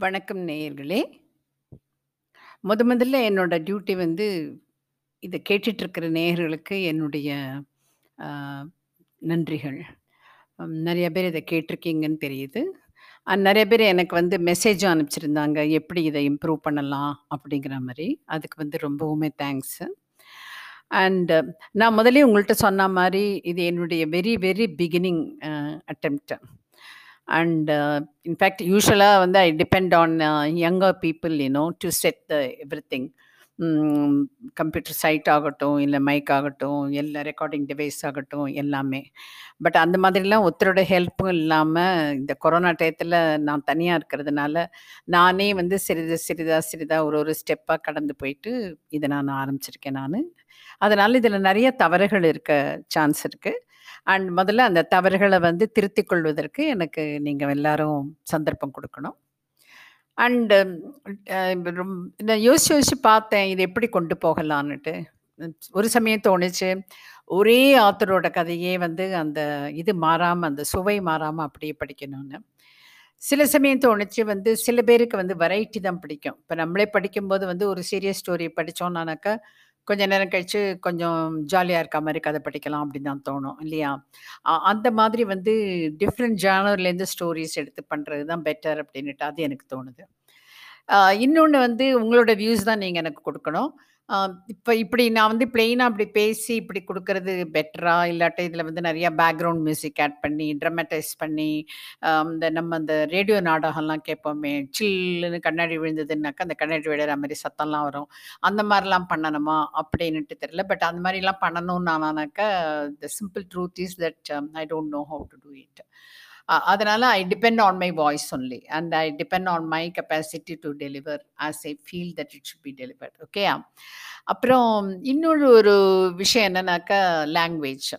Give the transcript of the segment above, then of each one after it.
வணக்கம் நேயர்களே! முத முதல்ல என்னோட டியூட்டி வந்து, இதை கேட்டுட்ருக்கிற நேயர்களுக்கு என்னுடைய நன்றிகள். நிறைய பேர் இதை கேட்டிருக்கீங்கன்னு தெரியுது. நிறைய பேர் எனக்கு வந்து மெசேஜும் அனுப்பிச்சிருந்தாங்க. எப்படி இதை இம்ப்ரூவ் பண்ணலாம்? அப்படிங்கிற மாதிரி அதுக்கு வந்து ரொம்பவுமே தேங்க்ஸு. அண்டு நான் முதலே உங்கள்கிட்ட சொன்ன மாதிரி இது என்னுடைய very very beginning a and in fact யூஸ்வலாக வந்து I depend on younger people you know to set the everything. Thing computer side ஆகட்டும், இல்லை மைக் ஆகட்டும், எல்லா ரெக்கார்டிங் டிவைஸ் ஆகட்டும் எல்லாமே. பட் அந்த மாதிரிலாம் ஒருத்தரோட ஹெல்ப்பும் இல்லாமல் இந்த கொரோனா டயத்தில் நான் தனியாக இருக்கிறதுனால, நானே வந்து சிறிது சிறிதாக சிறிதாக ஒரு ஒரு ஸ்டெப்பாக கடந்து போயிட்டு, இதை நான் ஆரம்பிச்சிருக்கேன் நான் அதனால் இதில் நிறைய தவறுகள் இருக்க சான்ஸ் இருக்குது அண்ட் முதல்ல அந்த தவறுகளை வந்து திருத்திக் கொள்வதற்கு எனக்கு நீங்கள் எல்லாரும் சந்தர்ப்பம் கொடுக்கணும் அண்டு ரொம் நான் யோசிச்சு யோசிச்சு பார்த்தேன். இது எப்படி கொண்டு போகலான்னுட்டு. ஒரு சமயம் தோணுச்சு, ஒரே ஆத்தரோட கதையே வந்து அந்த இது மாறாமல் அந்த சுவை மாறாமல் அப்படியே படிக்கணும்னு. சில சமயம் தோணுச்சு வந்து, சில பேருக்கு வந்து வெரைட்டி தான் பிடிக்கும். இப்போ நம்மளே படிக்கும்போது வந்து ஒரு சீரியஸ் ஸ்டோரி படிச்சோம்னானாக்கா, கொஞ்ச நேரம் கழிச்சு கொஞ்சம் ஜாலியாக இருக்க மாதிரி கதை படிக்கலாம் அப்படின்னு தான் தோணும். இல்லையா? அ அந்த மாதிரி வந்து டிஃப்ரெண்ட் ஜானர்லேருந்து ஸ்டோரிஸ் எடுத்து பண்ணுறது தான் பெட்டர் அப்படின்னுட்டு அது எனக்கு தோணுது. இன்னொன்று வந்து உங்களோட வியூஸ் தான் நீங்கள் எனக்கு கொடுக்கணும் இப்போ இப்ப இப்படி நான் வந்து பிளெயினா அப்படி பேசி இப்படி குடுக்கறது பெட்டரா? இல்லாட்டி இதுல வந்து நெறைய பேக்கிரவுண்ட் மியூசிக் ஆட் பண்ணி, ட்ரமடைஸ் பண்ணி, அ இந்த நம்ம அந்த ரேடியோ நாடகம்லாம் கேட்போமே, சில்லுன்னு கண்ணாடி விழுந்ததுன்னாக்கா, அந்த கண்ணாடி விழுற மாரி சத்தம்லாம் வரும். அந்த மாரிலாம் பண்ணணுமா? அப்படின்னுட்டு தெரியல. பட் அந்த மாரிலாம் பண்ணணும்னானாக்கா, the simple truth is that I don't know how to do it. அதனால I depend on my voice only. And I depend on my capacity to deliver as I feel that it should be delivered. ஓகேயா? அப்புறம் இன்னொரு ஒரு விஷயம் என்னன்னாக்கா, language.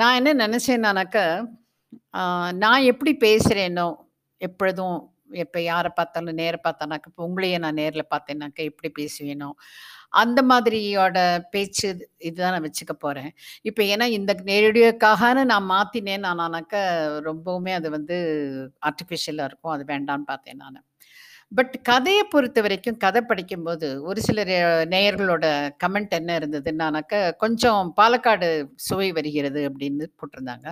நான் என்ன நெனச்சேன்னானாக்கா, நான் எப்படி பேசுகிறேனோ எப்பொழுதும் எப்போ யாரை பார்த்தாலும் நேர பார்த்தானாக்க இப்போ உங்களையே நான் நேரில் பார்த்தேனாக்கா எப்படி பேசுவேனோ, அந்த மாதிரியோட பேச்சு இதுதான் நான் வச்சுக்க போகிறேன் இப்போ ஏன்னா இந்த நேரடியக்காக நான் மாற்றினேன் நானாக்க ரொம்பவுமே அது வந்து ஆர்டிஃபிஷியலாக இருக்கும். அது வேண்டான்னு பார்த்தேன் நான் பட் கதையை பொறுத்த வரைக்கும் கதை படிக்கும்போது, ஒரு சில நேயர்களோட கமெண்ட் என்ன இருந்ததுன்னானாக்க கொஞ்சம் பாலக்காடு சுவை வருகிறது அப்படின்னு போட்டிருந்தாங்க.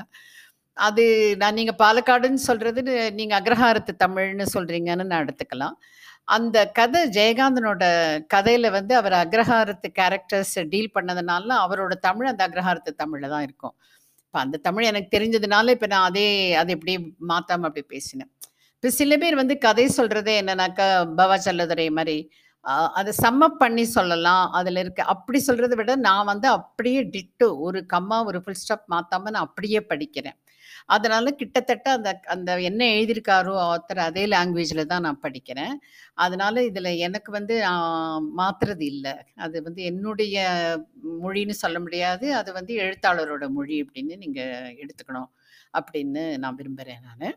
அது நான் நீங்கள் பாலக்காடுன்னு சொல்கிறது நீங்கள் அக்ரஹாரத்து தமிழ்னு சொல்கிறீங்கன்னு நான் எடுத்துக்கலாம். அந்த கதை ஜெயகாந்தனோட கதையில் வந்து அவர் அக்ரஹாரத்து கேரக்டர்ஸ் டீல் பண்ணதுனால, அவரோட தமிழ் அந்த அக்ரஹாரத்து தமிழில் தான் இருக்கும். இப்போ அந்த தமிழ் எனக்கு தெரிஞ்சதுனால, இப்போ நான் அதே அதை எப்படி மாற்றாமல் அப்படி பேசினேன். இப்போ சில பேர் வந்து கதை சொல்கிறதே என்னன்னாக்கா, பவா செல்லதுரை மாதிரி அ சம்மப் பண்ணி சொல்லலாம். அதில் இருக்க அப்படி சொல்கிறத விட, நான் வந்து அப்படியே டிட்டு ஒரு கம்மா, ஒரு ஃபுல் ஸ்டாப் மாற்றாமல் நான் அப்படியே படிக்கிறேன். அதனால கிட்டத்தட்ட அந்த அந்த என்ன எழுதியிருக்காரோ ஆத்தர் அதே லாங்குவேஜில் தான் நான் படிக்கிறேன். அதனால இதில் எனக்கு வந்து மாத்துறது இல்லை அது வந்து என்னுடைய மொழின்னு சொல்ல முடியாது. அது வந்து எழுத்தாளரோட மொழி அப்படின்னு நீங்கள் எடுத்துக்கணும். அப்படின்னு நான் விரும்புகிறேன் நான்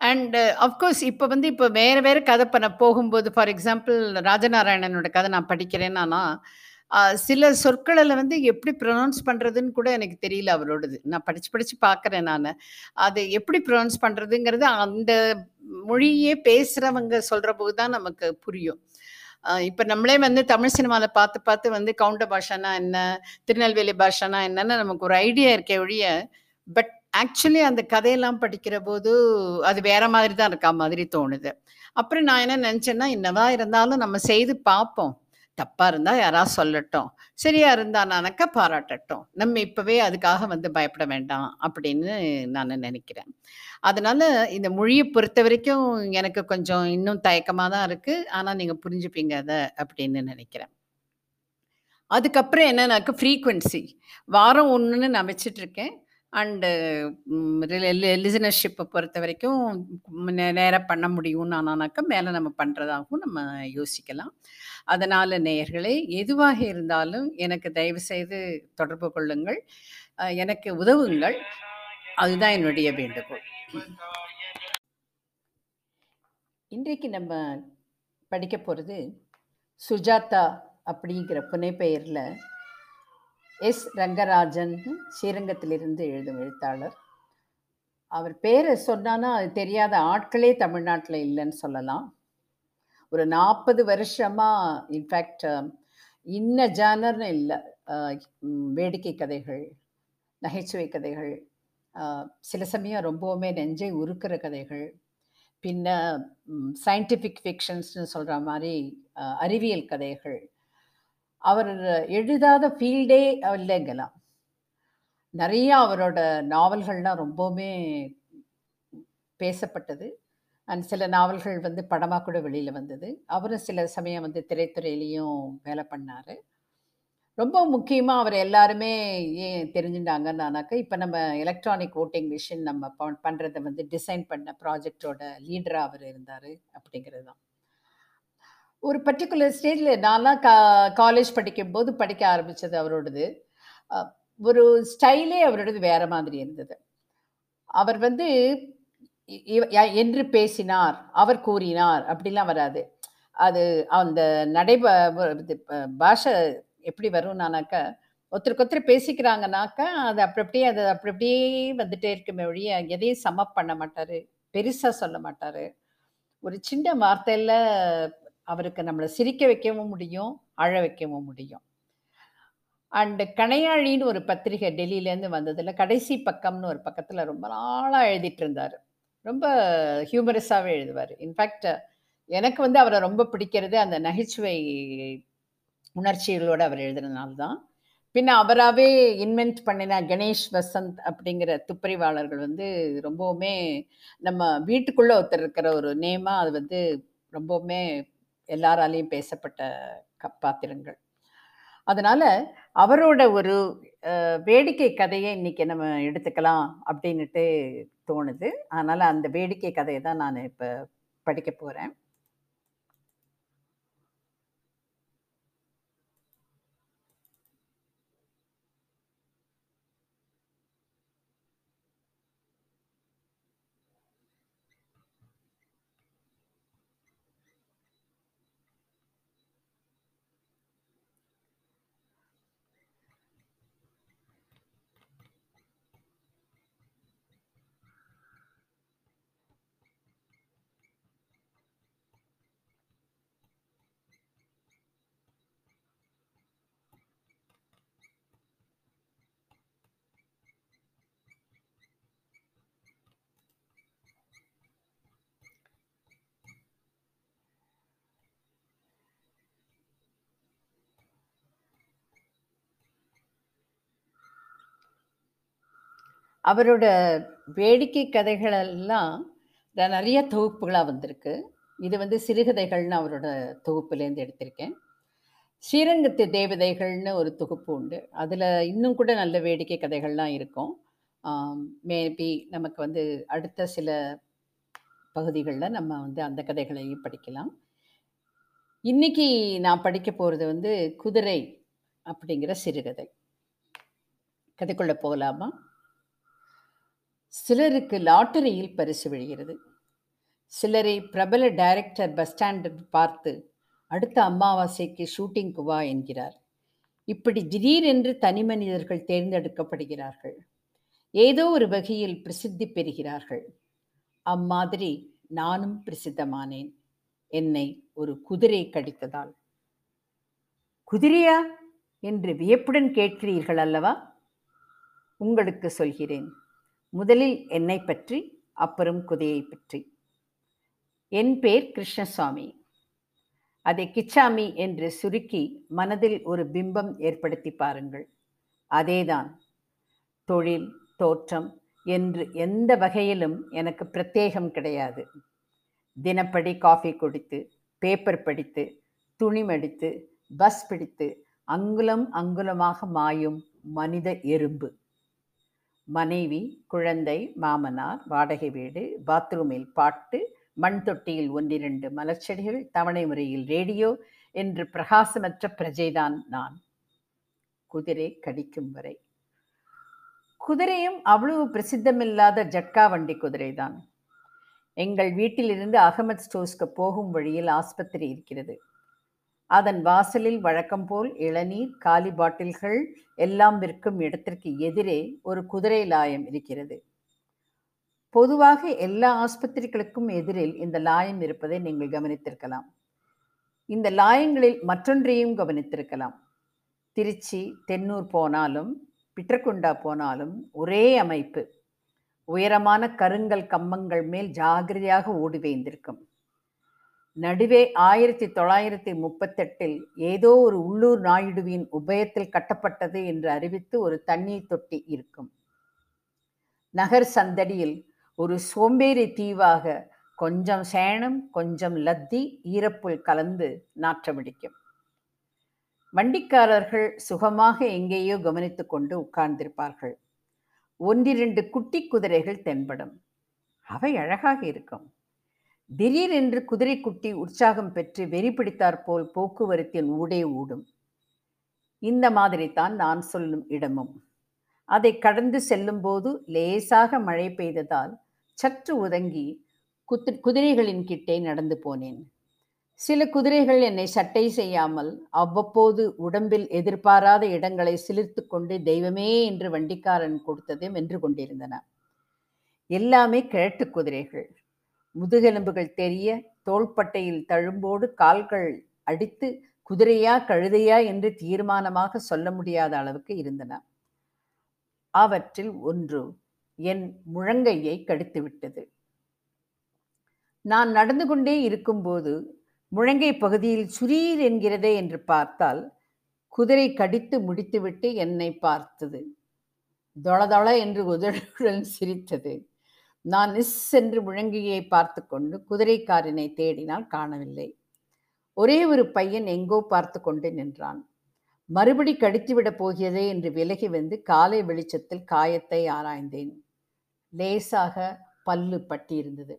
அண்டு அஃப்கோர்ஸ் இப்போ வந்து இப்போ வேறு வேறு கதை பண்ண போகும்போது, ஃபார் எக்ஸாம்பிள் ராஜநாராயணனோட கதை நான் படிக்கிறேன்னா சில சொற்களில் வந்து எப்படி ப்ரொனவுன்ஸ் பண்ணுறதுன்னு கூட எனக்கு தெரியல அவரோடது. நான் படித்து படித்து பார்க்குறேன் நான் அது எப்படி ப்ரொனவுன்ஸ் பண்ணுறதுங்கிறது அந்த மொழியே பேசுகிறவங்க சொல்கிற போது தான் நமக்கு புரியும். இப்போ நம்மளே வந்து தமிழ் சினிமாவில் பார்த்து பார்த்து வந்து கவுண்ட பாஷானா என்ன? திருநெல்வேலி பாஷானா என்னன்னு நமக்கு ஒரு ஐடியா இருக்கே ஒழிய, பட் ஆக்சுவலி அந்த கதையெல்லாம் படிக்கிற போது அது வேற மாதிரி தான் இருக்கா மாதிரி தோணுது. அப்புறம் நான் என்ன நினச்சேன்னா என்னதான் இருந்தாலும் நம்ம செய்து பார்ப்போம். தப்பாக இருந்தால் யாராவது சொல்லட்டும். சரியா இருந்தானானாக்கா பாராட்டட்டும். நம்ம இப்போவே அதுக்காக வந்து பயப்பட வேண்டாம் அப்படின்னு நான் நினைக்கிறேன். அதனால் இந்த மொழியை பொறுத்த வரைக்கும் எனக்கு கொஞ்சம் இன்னும் தயக்கமாக தான் இருக்குது ஆனால் நீங்கள் புரிஞ்சுப்பீங்க அதை அப்படின்னு நினைக்கிறேன். அதுக்கப்புறம் என்னன்னாக்க ஃப்ரீக்குவென்சி வாரம் ஒன்றுன்னு நான் வச்சிட்ருக்கேன் அண்டு லிசனர்ஷிப்பை ரி வரைக்கும் நேராக பண்ண முடியும்னு ஆனானாக்கா மேலே நம்ம பண்ணுறதாகவும் நம்ம யோசிக்கலாம். அதனால் நேயர்களே, எதுவாக இருந்தாலும் எனக்கு தயவுசெய்து தொடர்பு கொள்ளுங்கள். எனக்கு உதவுங்கள். அதுதான் என்னுடைய வேண்டுகோள். இன்றைக்கு நம்ம படிக்க போகிறது சுஜாதா அப்படிங்கிற புனைப்பெயரில் எஸ். ரங்கராஜன் ஸ்ரீரங்கத்திலிருந்து எழுதும் எழுத்தாளர். அவர் பேரை சொன்னான்னா, அது தெரியாத ஆட்களே தமிழ்நாட்டில் இல்லைன்னு சொல்லலாம். ஒரு 40 வருஷமா இன்ஃபேக்ட் இன்ன ஜானர்னு இல்லை வேடிக்கை கதைகள், நகைச்சுவை கதைகள், சில சமயம் ரொம்பவுமே நெஞ்சை உருக்கிற கதைகள், பின்ன சயின்டிஃபிக் ஃபிக்ஷன்ஸ்னு சொல்கிற மாதிரி அறிவியல் கதைகள். அவர் எழுதாத ஃபீல்டே இல்லைங்கலாம். நிறைய அவரோட நாவல்கள்லாம் ரொம்பவுமே பேசப்பட்டது. அண்ட் சில நாவல்கள் வந்து படமாக கூட வெளியில் வந்தது. அவரும் சில சமயம் வந்து திரைத்துறையிலையும் வேலை பண்ணார் ரொம்ப முக்கியமாக அவர் எல்லாருமே ஏன் தெரிஞ்சுட்டாங்கன்னானாக்க இப்போ நம்ம எலக்ட்ரானிக் ஓட்டிங் மிஷின் நம்ம பண்ணுறதை வந்து டிசைன் பண்ண ப்ராஜெக்ட்டோட லீடராக அவர் இருந்தார் அப்படிங்கிறது தான். ஒரு பர்ட்டிகுலர் ஸ்டேஜில் நான்லாம் கா காலேஜ் படிக்கும்போது படிக்க ஆரம்பித்தது அவரோடது. ஒரு ஸ்டைலே அவரோடது வேற மாதிரி இருந்தது. அவர் வந்து என்று பேசினார், அவர் கூறினார் அப்படிலாம் வராது. அது அந்த நடை இது பாஷை எப்படி வரும்னானாக்கா, ஒருத்தருக்கு ஒருத்தர் பேசிக்கிறாங்கனாக்கா, அது அப்படி அப்படியே அது அப்படி அப்படியே வந்துட்டே இருக்குமே ஒழிய, எதையும் சமப் பண்ண மாட்டார் பெருசாக சொல்ல மாட்டார் ஒரு சின்ன வார்த்தையில் அவருக்கு நம்மளை சிரிக்க வைக்கவும் முடியும், அழ வைக்கவும் முடியும். அண்டு கணையாழின்னு ஒரு பத்திரிகை டெல்லியிலேருந்து வந்ததில் கடைசி பக்கம்னு ஒரு பக்கத்தில் ரொம்ப நாளாக எழுதிட்டு இருந்தார் ரொம்ப ஹியூமரஸாகவே எழுதுவார் இன்ஃபேக்ட் எனக்கு வந்து அவரை ரொம்ப பிடிக்கிறது அந்த நகைச்சுவை உணர்ச்சிகளோடு அவர் எழுதுனதுனால தான். பின்ன அவராகவே இன்வென்ட் பண்ணின கணேஷ் வசந்த் அப்படிங்கிற துப்பறிவாளர்கள் வந்து ரொம்பவுமே நம்ம வீட்டுக்குள்ளே ஒருத்தர் இருக்கிற ஒரு நேமாக அது வந்து ரொம்பவுமே எல்லாராலையும் பேசப்பட்ட பாத்திரங்கள். அதனால அவரோட ஒரு வேடிக்கை கதையை இன்னைக்கு நம்ம எடுத்துக்கலாம் அப்படின்னுட்டு தோணுது. அதனால அந்த வேடிக்கை கதையை தான் நான் இப்போ படிக்க போகிறேன் அவரோட வேடிக்கை கதைகளெல்லாம் நிறைய தொகுப்புகளாக வந்திருக்கு. இது வந்து சிறுகதைகள்னு அவரோட தொகுப்புலேருந்து எடுத்திருக்கேன். ஸ்ரீரங்கத்து தேவதைகள்னு ஒரு தொகுப்பு உண்டு. அதில் இன்னும் கூட நல்ல வேடிக்கை கதைகள்லாம் இருக்கும். மேபி நமக்கு வந்து அடுத்த சில பகுதிகளில் நம்ம வந்து அந்த கதைகளையும் படிக்கலாம். இன்னைக்கு நான் படிக்க போகிறது வந்து குதிரை அப்படிங்கிற சிறுகதை. கதைக்குள்ளே போகலாமா? சிலருக்கு லாட்டரியில் பரிசு விழுகிறது. சிலரை பிரபல டைரக்டர் பஸ் ஸ்டாண்டில் பார்த்து, அடுத்த அமாவாசைக்கு ஷூட்டிங்க்கு வா என்கிறார். இப்படி திடீரென்று தனி மனிதர்கள் தேர்ந்தெடுக்கப்படுகிறார்கள். ஏதோ ஒரு வகையில் பிரசித்தி பெறுகிறார்கள். அம்மாதிரி நானும் பிரசித்தமானேன். என்னை ஒரு குதிரை கடித்ததால். குதிரையா? என்று வியப்புடன் கேட்கிறீர்கள் அல்லவா? உங்களுக்கு சொல்கிறேன். முதலில் என்னை பற்றி, அப்புறம் குதையை பற்றி. என் பேர் கிருஷ்ணசாமி. அதை கிச்சாமி என்று சுருக்கி மனதில் ஒரு பிம்பம் ஏற்படுத்திப் பாருங்கள். அதேதான். தொழில், தோற்றம் என்று எந்த வகையிலும் எனக்கு பிரத்யேகம் கிடையாது. தினப்படி காஃபி குடித்து, பேப்பர் படித்து, துணி மடித்து, பஸ் பிடித்து, அங்குலம் அங்குலமாக மாயும் மனித எறும்பு. மனைவி, குழந்தை, மாமனார், வாடகை வீடு, பாத்ரூமில் பாட்டு, மண் தொட்டியில் ஒன்றிரண்டு மலர்ச்செடிகள், தவணை முறையில் ரேடியோ என்று பிரகாசமற்ற பிரஜைதான் நான். குதிரை கடிக்கும் வரை. குதிரையும் அவ்வளவு பிரசித்தமில்லாத ஜட்கா வண்டி குதிரைதான். எங்கள் வீட்டிலிருந்து அகமது ஸ்டோர்ஸ்க்கு போகும் வழியில் ஆஸ்பத்திரி இருக்கிறது. அதன் வாசலில் வழக்கம் போல் இளநீர், காலி பாட்டில்கள் எல்லாம் விற்கும் இடத்திற்கு எதிரே ஒரு குதிரை லாயம் இருக்கிறது. பொதுவாக எல்லா ஆஸ்பத்திரிகளுக்கும் எதிரில் இந்த லாயம் இருப்பதை நீங்கள் கவனித்திருக்கலாம். இந்த லாயங்களில் மற்றொன்றையும் கவனித்திருக்கலாம். திருச்சி தென்னூர் போனாலும் பிட்டர்குண்டா போனாலும் ஒரே அமைப்பு. உயரமான கருங்கல் கம்பங்கள் மேல் ஜாகிரதையாக ஓடி வைந்திருக்கும். நடுவே ஆயிரத்தி தொள்ளாயிரத்தி முப்பத்தெட்டில் ஏதோ ஒரு உள்ளூர் நாயுடுவின் உபயத்தில் கட்டப்பட்டது என்று அறிவித்து ஒரு தண்ணீர் தொட்டி இருக்கும். நகர் சந்தடியில் ஒரு சோம்பேறி தீவாக கொஞ்சம் சேணம் கொஞ்சம் லத்தி ஈரப்புல் கலந்து நாற்றமடிக்கும் வண்டிக்காரர்கள் சுகமாக எங்கேயோ கவனித்து கொண்டு உட்கார்ந்திருப்பார்கள். ஒன்றிரண்டு குட்டி குதிரைகள் தென்படும். அவை அழகாக இருக்கும். திடீரென்று குதிரை குட்டி உற்சாகம் பெற்று வெறி பிடித்தாற்போல் போக்குவரத்தின் ஊடே ஊடும். இந்த மாதிரி தான் நான் சொல்லும் இடமும். அதை கடந்து செல்லும்போது லேசாக மழை பெய்ததால் சற்று உதங்கி குத்து குதிரைகளின் கிட்டே நடந்து போனேன். சில குதிரைகள் என்னை சட்டை செய்யாமல் அவ்வப்போது உடம்பில் எதிர்பாராத இடங்களை சிலிர்த்து கொண்டு தெய்வமே என்று வண்டிக்காரன் கொடுத்ததை வென்று கொண்டிருந்தன. எல்லாமே கிழட்டு குதிரைகள். முதுகெலும்புகள் தெரிய தோள்பட்டையில் தழும்போடு கால்கள் அடித்து குதிரையா கழுதையா என்று தீர்மானமாக சொல்ல முடியாத அளவுக்கு இருந்தன. அவற்றில் ஒன்று என் முழங்கையை கடித்துவிட்டது. நான் நடந்து கொண்டே இருக்கும்போது முழங்கை பகுதியில் சுரீர் என்கிறதே என்று பார்த்தால் குதிரை கடித்து முடித்துவிட்டு என்னை பார்த்தது. தொளதொள என்று உதடுடன் சிரித்தது. நான் நிஸ் சென்று முழங்கியை பார்த்து கொண்டு குதிரைக்காரனை தேடினால் காணவில்லை. ஒரே ஒரு பையன் எங்கோ பார்த்து கொண்டு நின்றான். மறுபடி கடித்துவிடப் போகிறதே என்று விலகி வந்து காலை வெளிச்சத்தில் காயத்தை ஆராய்ந்தேன். லேசாக பல்லு பட்டியிருந்தது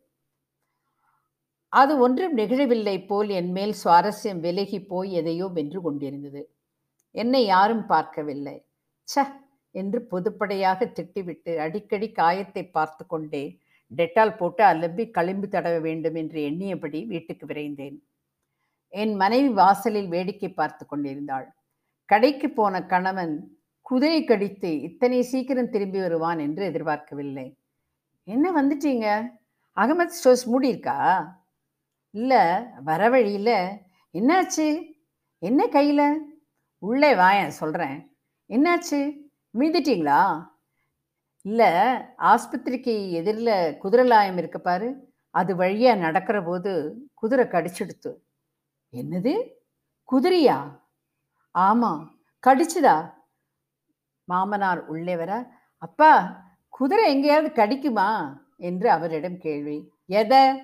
அது ஒன்றும் நிகழவில்லை போல் என் மேல் சுவாரஸ்யம் விலகி போய் எதையோ வென்று கொண்டிருந்தது. என்னை யாரும் பார்க்கவில்லை. ச என்று பொதுப்படையாக திட்டிவிட்டு அடிக்கடி காயத்தை பார்த்து கொண்டே டெட்டால் போட்டு அலம்பி களிம்பு தடவ வேண்டும் என்று எண்ணியபடி வீட்டுக்கு விரைந்தேன். என் மனைவி வாசலில் வேடிக்கை பார்த்து கொண்டிருந்தாள். கடைக்கு போன கணவன் குதிரை கடித்து இத்தனை சீக்கிரம் திரும்பி வருவான் என்று எதிர்பார்க்கவில்லை. என்ன வந்துட்டீங்க? அகமத் ஸ்டோர்ஸ் மூடியிருக்கா? இல்லை வர வழியில். என்னாச்சு? என்ன கையில்? உள்ளே வாயேன் சொல்கிறேன் என்னாச்சு? மீந்துட்டீங்களா? இல்லை ஆஸ்பத்திரிக்கு எதிரில் குதிரை லாயம் இருக்கு பாரு. அது வழியாக நடக்கிற போது குதிரை கடிச்சிடுத்து. என்னது? குதிரையா? ஆமாம் கடிச்சுதா? மாமனார் உள்ளே வர அப்பா குதிரை எங்கேயாவது கடிக்குமா? என்று அவரிடம் கேள்வி. எதை?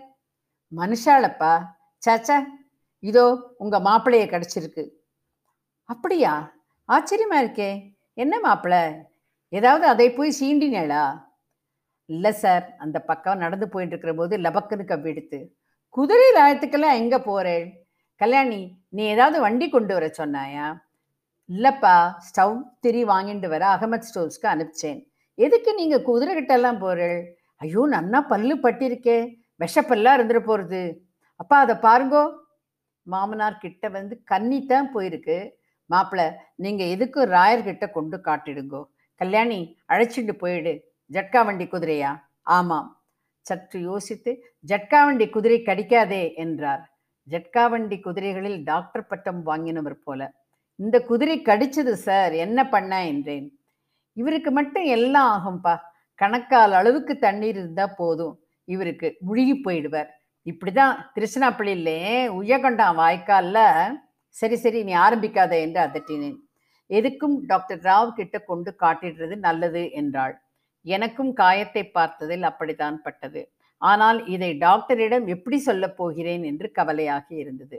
மனுஷாளப்பா. சாச்சா இதோ உங்கள் மாப்பிள்ளைய கடிச்சிருக்கு. அப்படியா? ஆச்சரியமா இருக்கே. என்ன மாப்பிள்ளை ஏதாவது அதை போய் சீண்டினேளா? இல்லை சார் அந்த பக்கம் நடந்து போயிட்டு இருக்கிற போது லபக்குன்னு கவ்விடுத்து குதிரை ராயத்துக்கெல்லாம் எங்கே போகிறேன் கல்யாணி நீ ஏதாவது வண்டி கொண்டு வர சொன்னாயா? இல்லைப்பா ஸ்டவ் திரி வாங்கிட்டு வர அகமத் ஸ்டோர்ஸ்க்கு அனுப்பிச்சேன். எதுக்கு நீங்கள் குதிரை கிட்டெல்லாம் போறேள்? ஐயோ நன்னா பல்லு பட்டிருக்கே விஷப்பல்லாம் இருந்துட போகிறது அப்பா அதை பாருங்கோ. மாமனார் கிட்ட வந்து கன்னித்தான் போயிருக்கு. மாப்பிள்ள நீங்க எதுக்கும் ராயர்கிட்ட கொண்டு காட்டிடுங்கோ? கல்யாணி அழைச்சிட்டு போயிடு. ஜட்கா வண்டி குதிரையா? ஆமாம். சற்று யோசித்து ஜட்கா வண்டி குதிரை கடிக்காதே என்றார். ஜட்கா வண்டி குதிரைகளில் டாக்டர் பட்டம் வாங்கினவர் போல. இந்த குதிரை கடிச்சது சார். என்ன பண்ண? என்றேன். இவருக்கு மட்டும் எல்லாம் ஆகும்பா. கணக்கால் அளவுக்கு தண்ணீர் இருந்தா போதும். இவருக்கு முழுகி போயிடுவார். இப்படிதான் திருச்சினாப்பள்ளியிலே உயகொண்டான் வாய்க்காலில் சரி சரி நீ ஆரம்பிக்காத என்று அதட்டினேன். எதுக்கும் டாக்டர் ராவ் கிட்ட கொண்டு காட்டிடுறது நல்லது என்றாள். எனக்கும் காயத்தை பார்த்ததில் அப்படித்தான் பட்டது. ஆனால் இதை டாக்டரிடம் எப்படி சொல்லப் போகிறேன் என்று கவலையாக இருந்தது.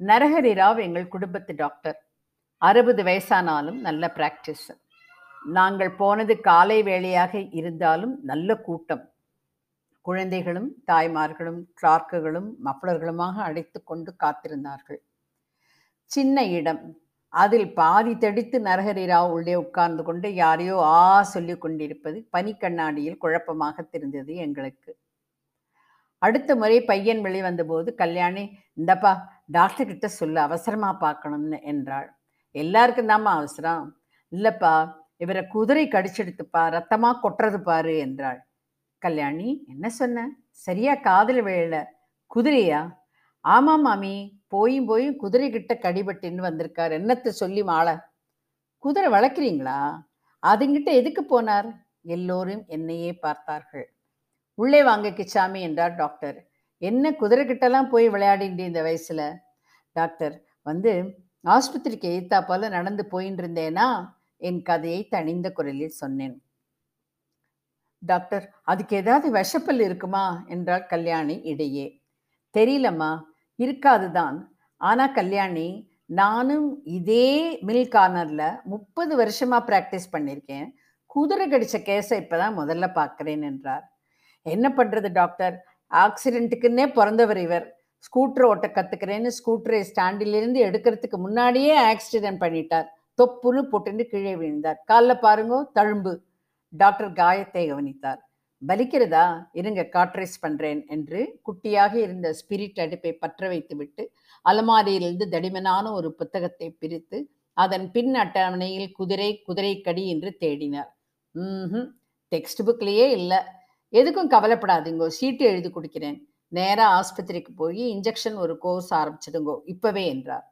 நரஹரி ராவ் எங்கள் குடும்பத்து டாக்டர். அறுபது வயசானாலும் நல்ல பிராக்டிஸ். நாங்கள் போனது காலை வேளையாக இருந்தாலும் நல்ல கூட்டம். குழந்தைகளும் தாய்மார்களும் கிளார்க்குகளும் மஃப்ளர்களுமாக அடைத்து கொண்டு காத்திருந்தார்கள். சின்ன இடம். அதில் பாதி தெடித்து நரஹரி ராவ் உள்ளே உட்கார்ந்து கொண்டு யாரையோ ஆ சொல்லி கொண்டிருப்பது பனிக்கண்ணாடியில் குழப்பமாக தெரிந்தது எங்களுக்கு. அடுத்த முறை பையன் வெளிவந்தபோது கல்யாணி இந்தப்பா டாக்டர்கிட்ட சொல்ல சொல்லு அவசரமா பார்க்கணும்னு என்றாள். எல்லாருக்கும் தாம்மா அவசரம். இல்லப்பா இவரை குதிரை கடிச்செடுத்துப்பா ரத்தமா கொட்டுறது பாரு என்றாள். கல்யாணி என்ன சொன்ன? சரியா காதல் விழல. குதிரையா? ஆமா மாமி போயும் போயும் குதிரை கிட்ட கடிபட்டுன்னு வந்திருக்கார். என்னத்தை சொல்லி மாலை குதிரை வளர்க்குறீங்களா? அதுங்கிட்ட எதுக்கு போனார்? எல்லோரும் என்னையே பார்த்தார்கள். உள்ளே வாங்க கிச்சாமி என்றார் டாக்டர். என்ன குதிரை கிட்டலாம் போய் விளையாடிட்டு இந்த வயசுல? டாக்டர் வந்து ஆஸ்பத்திரிக்கு எய்த்தா போல நடந்து போயின்னு இருந்தேனா என் கதையை தணிந்த குரலில் சொன்னேன். டாக்டர் அதுக்கு ஏதாவது விஷப்பல் இருக்குமா? என்றாள் கல்யாணி இடையே. தெரியலம்மா இருக்காது தான் ஆனால் கல்யாணி நானும் இதே மில் கார்னரில் முப்பது வருஷமாக ப்ராக்டிஸ் பண்ணியிருக்கேன் குதிரை கடித்த கேஸை இப்போ தான் முதல்ல பார்க்குறேன் என்றார். என்ன பண்ணுறது டாக்டர்? ஆக்சிடென்ட்டுக்குன்னே பிறந்தவர் இவர். ஸ்கூட்டர் ஓட்ட கற்றுக்கிறேன்னு ஸ்கூட்டரை ஸ்டாண்டிலிருந்து எடுக்கிறதுக்கு முன்னாடியே ஆக்சிடென்ட் பண்ணிட்டார். தொப்புன்னு போட்டுன்னு கீழே விழுந்தார். காலில் பாருங்க தழும்பு. டாக்டர் காயத்தை கவனித்தார். பலிக்கிறதா? இருங்க காட்ரேஸ் பண்றேன் என்று குட்டியாக இருந்த ஸ்பிரிட் அடுப்பை பற்ற வைத்துவிட்டு அலமாரியிலிருந்து தடிமனான ஒரு புத்தகத்தை பிரித்து அதன் பின் அட்டவணையில் குதிரை குதிரைக்கடி என்று தேடினார். ம் டெக்ஸ்ட் புக்லேயே இல்லை. எதுக்கும் கவலைப்படாதீங்கோ சீட்டு எழுதி கொடுக்கிறேன். நேராக ஆஸ்பத்திரிக்கு போய் இன்ஜெக்ஷன் ஒரு கோர்ஸ் ஆரம்பிச்சிடுங்கோ இப்போவே என்றார்.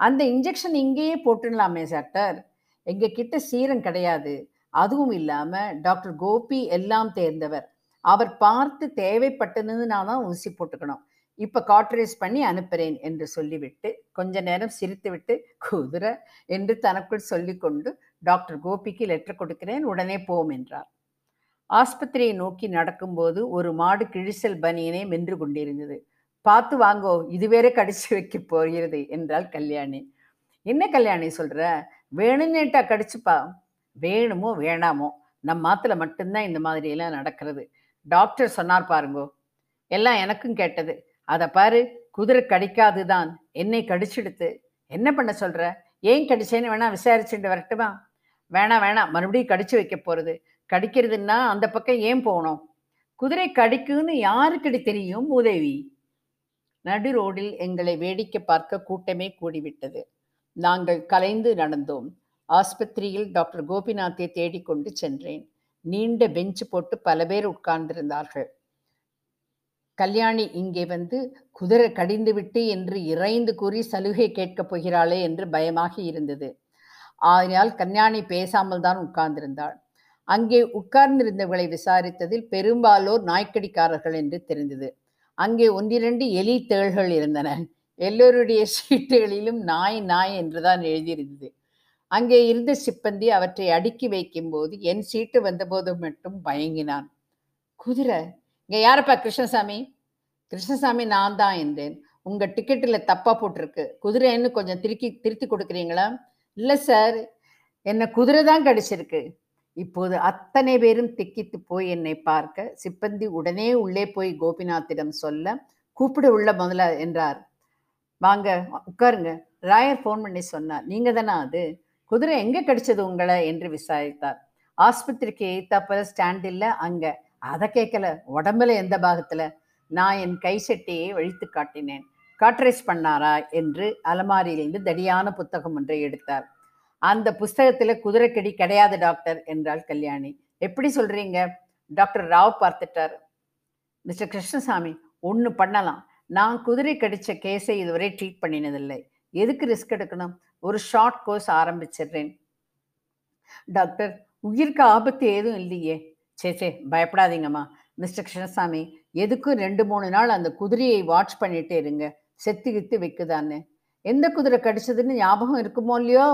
அந்த இன்ஜெக்ஷன் இங்கேயே போட்டுடலாமே டாக்டர் எங்ககிட்ட சீரம் கிடையாது. அதுவும் இல்லாம டாக்டர் கோபி எல்லாம் தேர்ந்தவர். அவர் பார்த்து தேவைப்பட்டதுன்னு தான் ஊசி போட்டுக்கணும். இப்ப காட்ரேஸ் பண்ணி அனுப்புறேன் என்று சொல்லிவிட்டு கொஞ்ச நேரம் சிரித்துவிட்டு குதிரை என்று தனக்குள் சொல்லிக்கொண்டு டாக்டர் கோபிக்கு லெட்டர் கொடுக்கிறேன் உடனே போம் என்றார். ஆஸ்பத்திரியை நோக்கி நடக்கும்போது ஒரு மாடு கிழிசல் பனியனை மென்று கொண்டிருந்தது. பார்த்து வாங்கோ இது வேற கடிச்சு வைக்க போகிறது என்றாள் கல்யாணி. என்ன கல்யாணி சொல்ற? வேணும்னேட்டா கடிச்சுப்பா. வேணுமோ வேணாமோ நம்ம மாத்துல மட்டும்தான் இந்த மாதிரி எல்லாம் நடக்கிறது. டாக்டர் சொன்னார் பாருங்கோ எல்லாம் எனக்கும் கேட்டது. அதை பாரு குதிரை கடிக்காது தான் என்னை கடிச்சிடுத்து. என்ன பண்ண சொல்ற? ஏன் கடிச்சேன்னு வேணா விசாரிச்சுட்டு வரட்டுமா? வேணாம் வேணாம் மறுபடியும் கடிச்சு வைக்க போறது. கடிக்கிறதுன்னா அந்த பக்கம் ஏன் போகணும்? குதிரை கடிக்குன்னு யாருக்கடி தெரியும் உதவி நடு ரோடில் எங்களை வேடிக்கை பார்க்க கூட்டமே கூடிவிட்டது. நாங்கள் கலைந்து நடந்தோம். ஆஸ்பத்திரியில் டாக்டர் கோபிநாத்தை தேடிக்கொண்டு சென்றேன். நீண்ட பெஞ்ச் போட்டு பல பேர் உட்கார்ந்திருந்தார்கள். கல்யாணி இங்கே வந்து குதிரை கடிந்துவிட்டு என்று இறைந்து கூறி சலுகை கேட்கப் போகிறாளே என்று பயமாக இருந்தது. ஆகையால் கல்யாணி பேசாமல் தான் உட்கார்ந்திருந்தாள். அங்கே உட்கார்ந்திருந்தவர்களை விசாரித்ததில் பெரும்பாலோர் நாய்க்கடிக்காரர்கள் என்று தெரிந்தது. அங்கே ஒன்றிரண்டு எலி தேள்கள் இருந்தன. எல்லோருடைய சீட்டுகளிலும் நாய் நாய் என்றுதான் எழுதியிருந்தது. அங்கே இருந்த சிப்பந்தி அவற்றை அடுக்கி வைக்கும்போது என் சீட்டு வந்தபோது மட்டும் பயங்கினான் குதிரை இங்கே யாரப்பா கிருஷ்ணசாமி? கிருஷ்ணசாமி நான் தான் என்றேன். உங்கள் டிக்கெட்டில் தப்பாக போட்டிருக்கு. குதிரைன்னு கொஞ்சம் திருக்கி திருத்தி கொடுக்குறீங்களா? இல்லை சார் என்னை குதிரை தான் கடிச்சிருக்கு. இப்போது அத்தனை பேரும் திக்கித்து போய் என்னை பார்க்க சிப்பந்தி உடனே உள்ளே போய் கோபிநாத்திடம் சொல்ல கூப்பிட உள்ள முதல்ல என்றார். வாங்க உட்காருங்க. ராயர் ஃபோன் பண்ணி சொன்னார். நீங்கள் தானே அது? குதிரை எங்க கிடைச்சது உங்களை? என்று விசாரித்தார். ஆஸ்பத்திரிக்கு எய்த்தாப்பல ஸ்டாண்ட் இல்ல அங்க. அதை கேட்கல உடம்புல எந்த பாகத்துல? நான் என் கை சட்டியை வழித்து காட்டினேன். காட்ரேஸ் பண்ணாரா? என்று அலமாரியிலிருந்து தடியான புத்தகம் ஒன்றை எடுத்தார். அந்த புஸ்தகத்துல குதிரைக்கடி கிடையாது டாக்டர் என்றாள் கல்யாணி. எப்படி சொல்றீங்க? டாக்டர் ராவ் பார்த்துட்டார். மிஸ்டர் கிருஷ்ணசாமி ஒன்று பண்ணலாம். நான் குதிரை கடிச்ச கேஸை இதுவரை ட்ரீட் பண்ணினதில்லை. எதுக்கு ரிஸ்க் எடுக்கணும்? ஒரு ஷார்ட் கோர்ஸ் ஆரம்பிச்சிடுறேன். டாக்டர் உயிருக்கு ஆபத்து ஏதும் இல்லையே? சே சே பயப்படாதீங்கம்மா. மிஸ்டர் கிருஷ்ணசாமி எதுக்கும் ரெண்டு மூணு நாள் அந்த குதிரையை வாட்ச் பண்ணிட்டே இருங்க. செத்து கித்து வைக்குதான்னு. எந்த குதிரை கடிச்சதுன்னு ஞாபகம் இருக்குமோ இல்லையோ?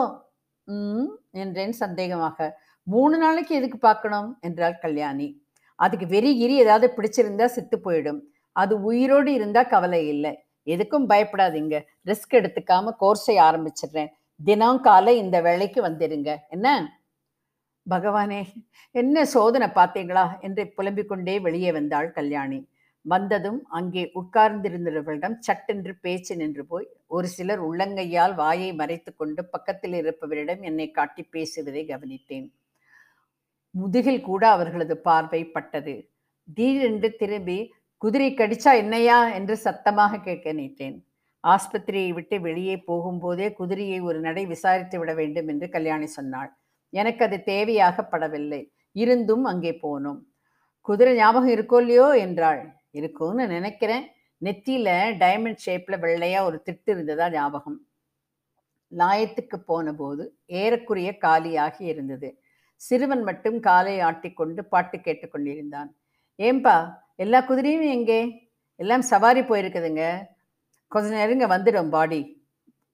ம் என்றேன் சந்தேகமாக. மூணு நாளைக்கு எதுக்கு பார்க்கணும்? என்றாள் கல்யாணி. அதுக்கு வெறி கிரி ஏதாவது பிடிச்சிருந்தா செத்து போயிடும். அது உயிரோடு இருந்தா கவலை இல்லை. எதுக்கும் பயப்படாதீங்க. ரிஸ்க் எடுத்துக்காம கோர்ஸை ஆரம்பிச்சிடுறேன். தினம் காலை இந்த வேலைக்கு வந்துடுங்க என்ன? பகவானே என்ன சோதனை பார்த்தீங்களா? என்று புலம்பிக் கொண்டே வெளியே வந்தாள் கல்யாணி. வந்ததும் அங்கே உட்கார்ந்திருந்தவர்களிடம் சட்டென்று பேச்சு நின்று போய் ஒரு சிலர் உள்ளங்கையால் வாயை மறைத்து கொண்டு பக்கத்தில் இருப்பவரிடம் என்னை காட்டி பேசுவதை கவனித்தேன். முதுகில் கூட அவர்களது பார்வை பட்டது. திடீரென்று திரும்பி குதிரை கடிச்சா என்னையா என்று சத்தமாக கேட்க நினைத்தேன் ஆஸ்பத்திரியை விட்டு வெளியே போகும்போதே குதிரையை ஒரு நடை விசாரித்து விட வேண்டும் என்று கல்யாணி சொன்னாள். எனக்கு அது தேவையாகப்படவில்லை இருந்தும் அங்கே போனோம். குதிரை ஞாபகம் இருக்கோ இல்லையோ என்றாள். இருக்கும்னு நினைக்கிறேன். நெத்தியில டைமண்ட் ஷேப்ல வெள்ளையா ஒரு திட்டு இருந்ததா ஞாபகம். லாயத்துக்கு போன போது ஏறக்குறைய காலியாகி இருந்தது. சிறுவன் மட்டும் காலை ஆட்டிக்கொண்டு பாட்டு கேட்டுக்கொண்டிருந்தான் ஏம்பா எல்லா குதிரையும் எங்கே? எல்லாம் சவாரி போயிருக்குதுங்க. கொஞ்ச நேரம் வந்துடும் பாடி.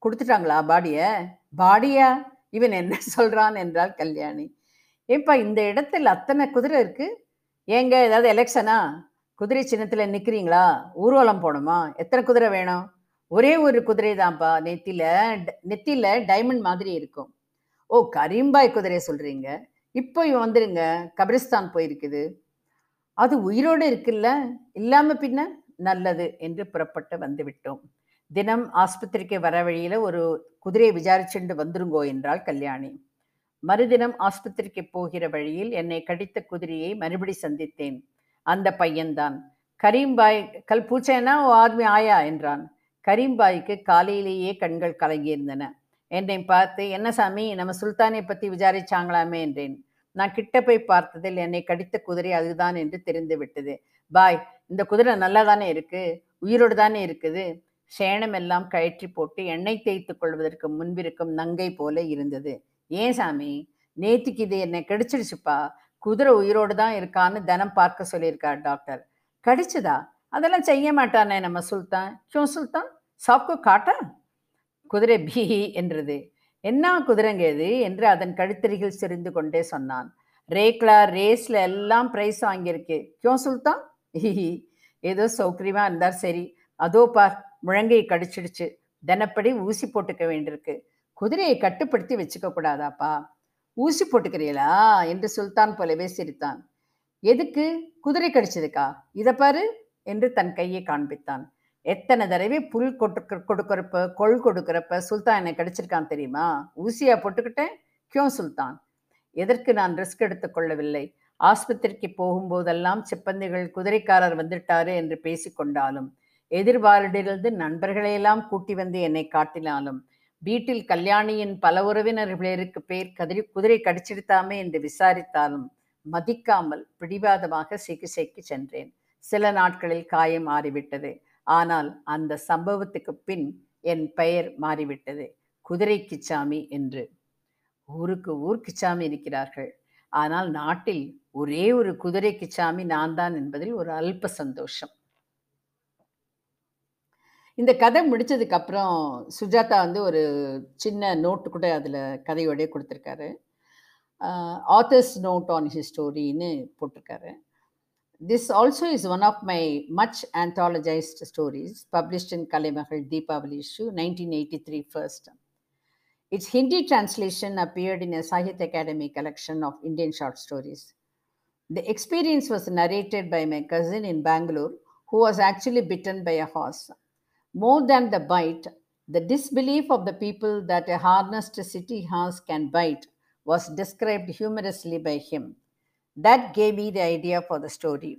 கொடுத்துட்டாங்களா பாடியை? பாடியா? இவன் என்ன சொல்கிறான் என்றால் கல்யாணி. ஏன்பா இந்த இடத்துல அத்தனை குதிரை இருக்குது ஏங்க ஏதாவது எலெக்ஷனா குதிரை சின்னத்தில் நிற்கிறீங்களா ஊர்வலம் போகணுமா? எத்தனை குதிரை வேணும்? ஒரே ஒரு குதிரை தான்ப்பா நெத்தியில் நெத்தியில் டைமண்ட் மாதிரி இருக்கும். ஓ கரீம்பாய் குதிரையை சொல்கிறீங்க இப்போ இவன் வந்துருங்க. கபிரிஸ்தான் போயிருக்குது. அது உயிரோடு இருக்குல்ல? இல்லாம பின்ன நல்லது என்று புறப்பட்டு வந்து விட்டோம். தினம் ஆஸ்பத்திரிக்கு வர வழியில ஒரு குதிரையை விசாரிச்சுண்டு வந்துருங்கோ என்றாள் கல்யாணி. மறுதினம் ஆஸ்பத்திரிக்கு போகிற வழியில் என்னை கடித்த குதிரையை மறுபடி சந்தித்தேன். அந்த பையன்தான். கரீம்பாய் கல் பூச்சேனா? ஓ ஆத்மி ஆயா? என்றான். கரீம்பாய்க்கு காலையிலேயே கண்கள் கலங்கியிருந்தன. என்னை பார்த்து என்ன சாமி நம்ம சுல்தானை பற்றி விசாரிச்சாங்களாமே? என்றேன். நான் கிட்ட போய் பார்த்ததில் என்னை கடித்த குதிரை அதுதான் என்று தெரிந்து விட்டது. பாய் இந்த குதிரை நல்லா தானே இருக்கு? உயிரோடு தானே இருக்குது? சேணம் எல்லாம் கழற்றி போட்டு எண்ணெய் தேய்த்து கொள்வதற்கு முன்பிருக்கும் நங்கை போல இருந்தது. ஏன் சாமி? நேற்றுக்கு இது என்னை கடிச்சிடுச்சுப்பா. குதிரை உயிரோடு தான் இருக்கான்னு தினம் பார்க்க சொல்லியிருக்கார் டாக்டர். கடிச்சதா? அதெல்லாம் செய்ய மாட்டானே நம்ம சுல்தான். கியூ சுல்தான் சாப்கு காட்டா? குதிரை பீ என்றது. என்ன குதிரைங்க இது என்று அதன் கழுத்தறிகள் சிரிந்து கொண்டே சொன்னான். ரேக்லா ரேஸ்ல எல்லாம் பிரைஸ் வாங்கியிருக்கு. கியோ சுல்தான்? ஹிஹி ஏதோ சௌகரியமா இருந்தார் சரி. அதோ பார் முழங்கை கடிச்சிடுச்சு. தினப்படி ஊசி போட்டுக்க வேண்டியிருக்கு. குதிரையை கட்டுப்படுத்தி வச்சுக்க கூடாதாப்பா? ஊசி போட்டுக்கிறீங்களா என்று சுல்தான் போலவே சிரித்தான். எதுக்கு? குதிரை கடிச்சதுக்கா? இதை பாரு என்று தன் கையை காண்பித்தான். எத்தனை தடவை புல் கொட்டு கொடுக்குறப்ப கொள் கொடுக்குறப்ப சுல்தான் என்னை கடிச்சிருக்கான் தெரியுமா? ஊசியா போட்டுக்கிட்டேன் கியோ சுல்தான். எதற்கு நான் ரிஸ்க் எடுத்துக் கொள்ளவில்லை? ஆஸ்பத்திரிக்கு போகும்போதெல்லாம் சிப்பந்திகள் குதிரைக்காரர் வந்துட்டாரு என்று பேசிக்கொண்டாலும் எதிர்வாரிலிருந்து நண்பர்களையெல்லாம் கூட்டி வந்து என்னை காட்டினாலும் வீட்டில் கல்யாணியின் பல உறவினர்களுக்கு பேர் கதிரி குதிரை கடிச்சிடுத்தாமே என்று விசாரித்தாலும் மதிக்காமல் பிடிவாதமாக சிகிச்சைக்கு சென்றேன். சில நாட்களில் காயம் மாறிவிட்டது. ஆனால் அந்த சம்பவத்துக்கு பின் என் பெயர் மாறிவிட்டது. குதிரை கிச்சாமி என்று. ஊருக்கு ஊர் கிச்சாமி இருக்கிறார்கள். ஆனால் நாட்டில் ஒரே ஒரு குதிரை கிச்சாமி நான் தான் என்பதில் ஒரு அல்ப சந்தோஷம். இந்த கதை முடிச்சதுக்கு அப்புறம் சுஜாதா வந்து ஒரு சின்ன நோட்டு கூட அதில் கதையோடய கொடுத்துருக்காரு. ஆத்தர்ஸ் நோட் ஆன் ஹிஸ்டோரின்னு ஸ்டோரின்னு போட்டிருக்காரு. This also is one of my much anthologized stories published in Kalimahal Deepavali issue 1983 first. Its Hindi translation appeared in a Sahitya Academy collection of Indian short stories. The experience was narrated by my cousin in Bangalore, who was actually bitten by a horse. More than the bite, the disbelief of the people that a harnessed city horse can bite was described humorously by him. That gave me the idea for the story.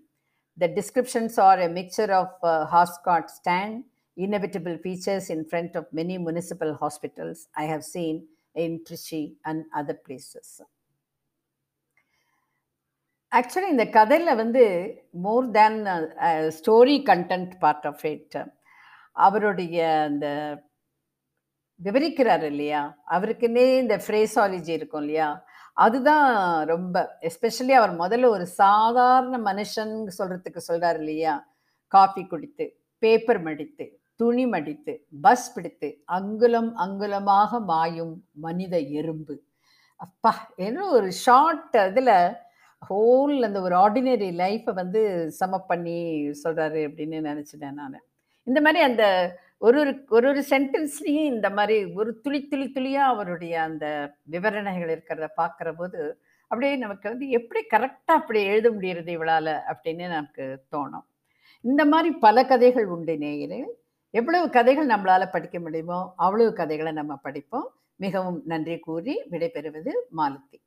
The descriptions are a mixture of uh, horse cart stand, inevitable features in front of many municipal hospitals I have seen in Trichy and other places. Actually இந்த கதையில் வந்து more than story content part of it அவருடைய அந்த விவரிக்கிறார் இல்லையா அவருக்குன்னே இந்த ஃப்ரேசாலஜி இருக்கும் இல்லையா அதுதான் ரொம்ப எஸ்பெஷலி அவர் முதல்ல ஒரு சாதாரண மனுஷன் சொல்றதுக்கு சொல்றாரு இல்லையா? காஃபி குடித்து பேப்பர் மடித்து துணி மடித்து பஸ் பிடித்து அங்குலம் அங்குலமாக மாயும் மனித எறும்பு. அப்பா என்ன ஒரு ஷார்ட் இதில் ஹோல் அந்த ஒரு ஆர்டினரி லைஃப்பை வந்து சம பண்ணி சொல்கிறாரு அப்படின்னு நினச்சிட்டேன் நான். இந்த மாதிரி அந்த ஒரு ஒரு ஒரு ஒரு சென்டென்ஸ்லேயும் இந்த மாதிரி ஒரு துளி துளி துளியாக அவருடைய அந்த விவரணைகள் இருக்கிறத பார்க்குற போது அப்படியே நமக்கு வந்து எப்படி கரெக்டாக அப்படி எழுத முடியறது இவளால் அப்படின்னு நமக்கு தோணும். இந்த மாதிரி பல கதைகள் உண்டு நேயரே. எவ்வளவு கதைகள் நம்மளால் படிக்க முடியுமோ அவ்வளவு கதைகளை நம்ம படிப்போம். மிகவும் நன்றி கூறி விடைபெறுவது மாலத்தி